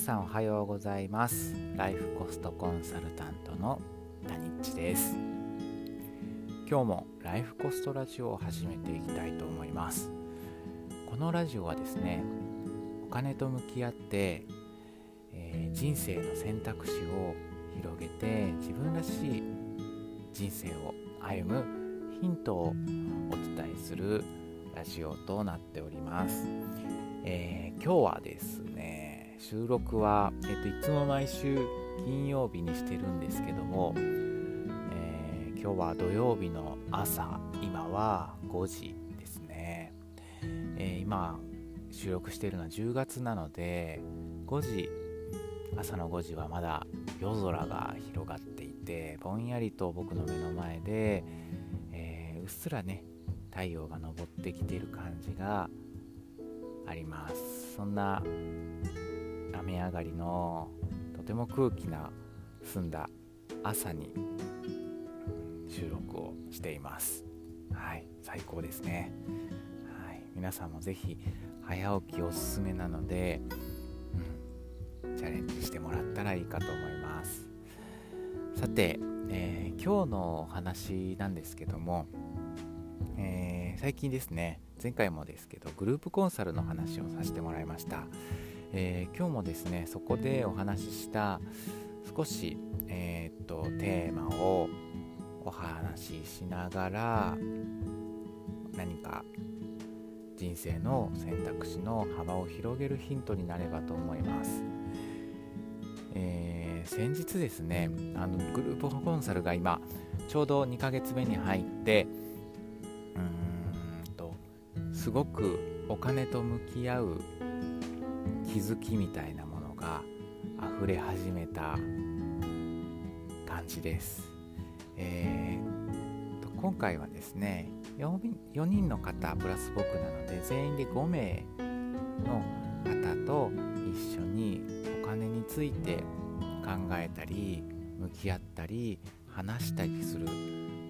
さんおはようございます。ライフコストコンサルタントのタニッチです。今日もライフコストラジオを始めていきたいと思います。このラジオはですねお金と向き合って、えー、人生の選択肢を広げて自分らしい人生を歩むヒントをお伝えするラジオとなっております、えー、今日はですね収録は、えーと、いつも毎週金曜日にしてるんですけども、えー、今日は土曜日の朝今は5時ですね、えー、今収録しているのは10月なので5時朝の5時はまだ夜空が広がっていてぼんやりと僕の目の前で、えー、うっすらね太陽が昇ってきている感じがあります。そんな雨上がりのとても空気な澄んだ朝に収録をしています。はい最高ですね。はい皆さんもぜひ早起きおすすめなので、うん、チャレンジしてもらったらいいかと思います。さて、えー、今日のお話なんですけどもえー、最近ですね前回もですけどグループコンサルの話をさせてもらいました、えー、今日もですねそこでお話しした少し、えー、っとテーマをお話ししながら何か人生の選択肢の幅を広げるヒントになればと思います、えー、先日ですねあのグループコンサルが今ちょうど2ヶ月目に入ってうんとすごくお金と向き合う気づきみたいなものが溢れ始めた感じです、えー、と今回はですね 4, 4人の方プラス僕なので全員で5名の方と一緒にお金について考えたり向き合ったり話したりする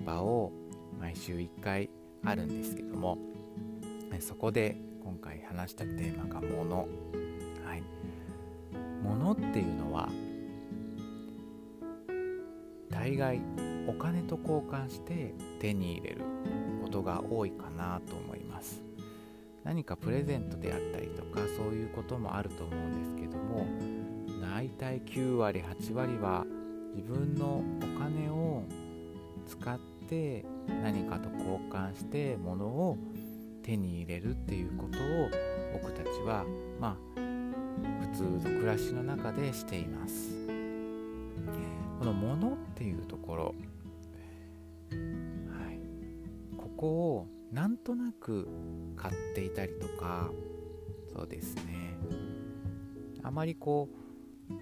場を毎週1回あるんですけどもそこで今回話したテーマが物。はい物っていうのは大概お金と交換して手に入れることが多いかなと思います。何かプレゼントであったりとかそういうこともあると思うんですけども大体9割8割は自分のお金を使って何かと交換して物を手に入れるっていうことを僕たちはまあ普通の暮らしの中でしています。このものっていうところ、はい、ここをなんとなく買っていたりとかそうですね。あまりこう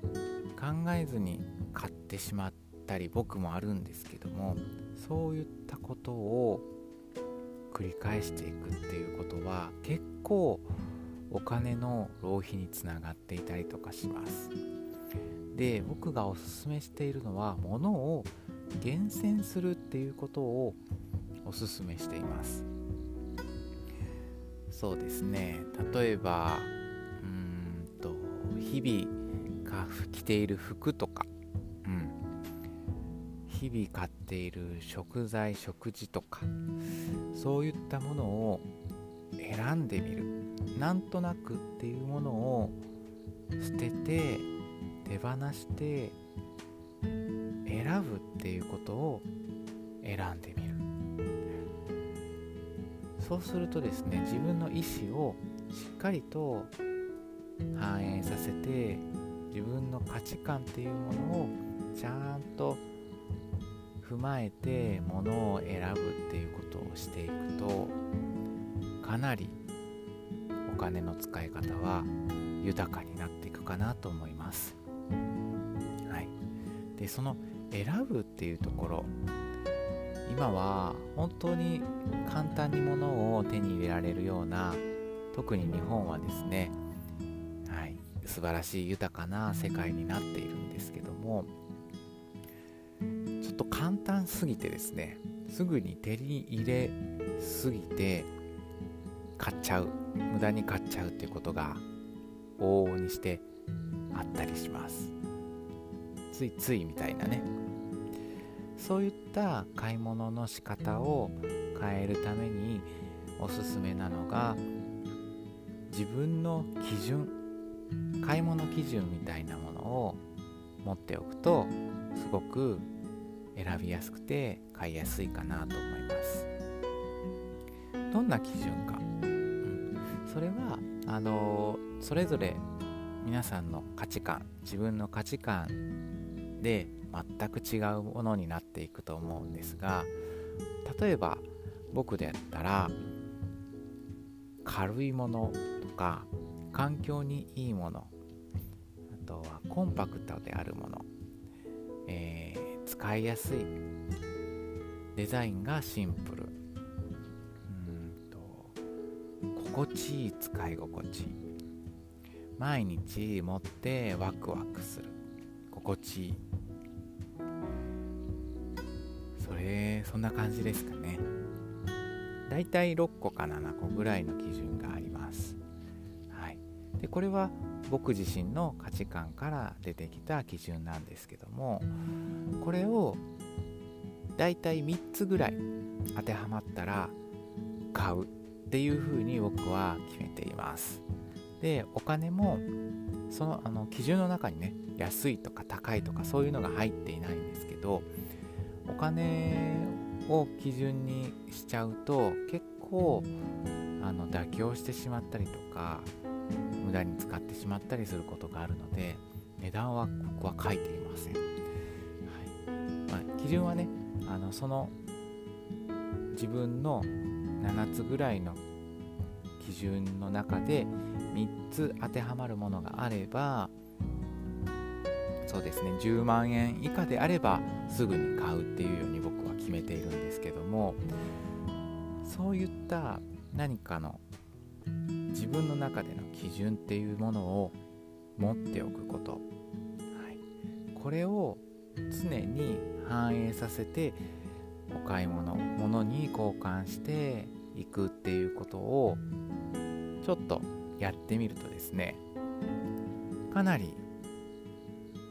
考えずに買ってしまったり僕もあるんですけどもそういったことを繰り返していくっていうことは結構お金の浪費につながっていたりとかします。で僕がおすすめしているのは物を厳選するっていうことをおすすめしています。そうですね。例えばうんと日々着ている服とか。うん。日々買っている食材食事とか。そういったものを選んでみる。なんとなくっていうものを捨てて手放して選ぶっていうことを選んでみる。そうするとですね自分の意思をしっかりと反映させて自分の価値観っていうものをちゃんと踏まえてものを選ぶっていうことをしていくとかなりお金の使い方は豊かになっていくかなと思います。はい、でその選ぶっていうところ今は本当に簡単に物を手に入れられるような特に日本はですね、はい、素晴らしい豊かな世界になっているんですけどもちょっと簡単すぎてですねすぐに手に入れすぎて買っちゃう。無駄に買っちゃうっていうことが往々にしてあったりします。ついついみたいなね。そういった買い物の仕方を変えるためにおすすめなのが自分の基準買い物基準みたいなものを持っておくとすごく選びやすくて買いやすいかなと思います。どんな基準か、それはあのそれぞれ皆さんの価値観自分の価値観で全く違うものになっていくと思うんですが例えば僕であったら軽いものとか環境にいいものあとはコンパクトであるもの、えー、使いやすいデザインがシンプル。心地いい使い心地。毎日持ってワクワクする。心地いい。それそんな感じですかね。だいたい6個か7個ぐらいの基準があります、はい、でこれは僕自身の価値観から出てきた基準なんですけどもこれをだいたい3つぐらい当てはまったら買う。っていうふうに僕は決めています。でお金もそのあの基準の中にね安いとか高いとかそういうのが入っていないんですけどお金を基準にしちゃうと結構あの妥協してしまったりとか無駄に使ってしまったりすることがあるので値段はここは書いていません、はい。まあ、基準はねあのその自分の7つぐらいの基準の中で3つ当てはまるものがあればそうですね10万円以下であればすぐに買うっていうように僕決めているんですけどもそういった何かの自分の中での基準っていうものを持っておくこと、はい、これを常に反映させてお買い物物に交換していくっていうことをちょっとやってみるとですねかなり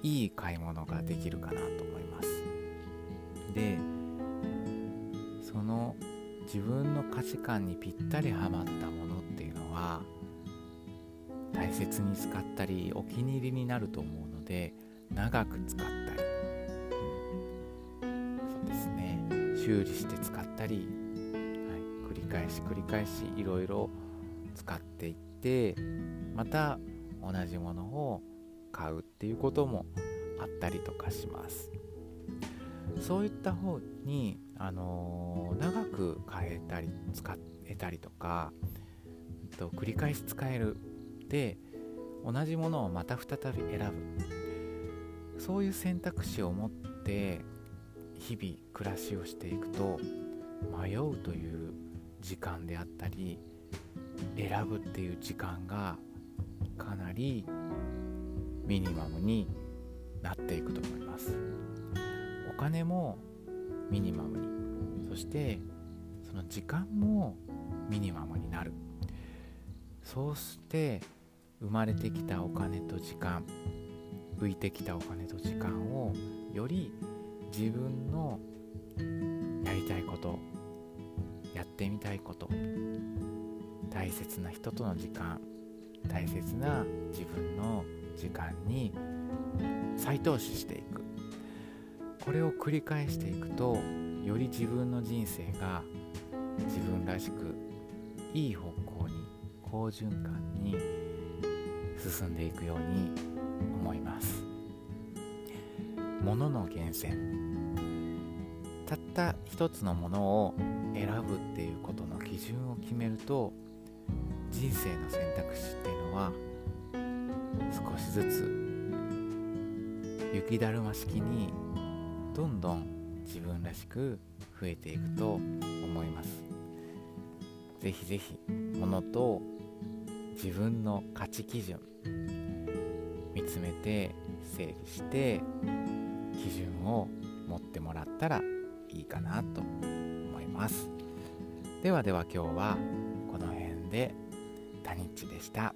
いい買い物ができるかなと思います。でその自分の価値観にぴったりはまったものっていうのは大切に使ったりお気に入りになると思うので長く使ったり、そうですね。修理して使ったり、り返し繰り返しいろいろ使っていってまた同じものを買うっていうこともあったりとかします。そういった方にあのー、長く変えたり使えたりとか、えっと、繰り返し使えるで同じものをまた再び選ぶ。そういう選択肢を持って日々暮らしをしていくと迷うという時間であったり選ぶっていう時間がかなりミニマムになっていくと思います。お金もミニマムにそしてその時間もミニマムになる。そうして生まれてきたお金と時間浮いてきたお金と時間をより自分のやりたいことやってみたいこと。大切な人との時間。大切な自分の時間に再投資していく。これを繰り返していくとより自分の人生が自分らしくいい方向に好循環に進んでいくように思います。物の源泉。たった一つのものを選ぶっていうことの基準を決めると人生の選択肢っていうのは少しずつ雪だるま式にどんどん自分らしく増えていくと思います。ぜひぜひ物と自分の価値基準見つめて整理して基準を持ってもらったらいいかなと思いますではでは今日はこの辺でタニッチでした。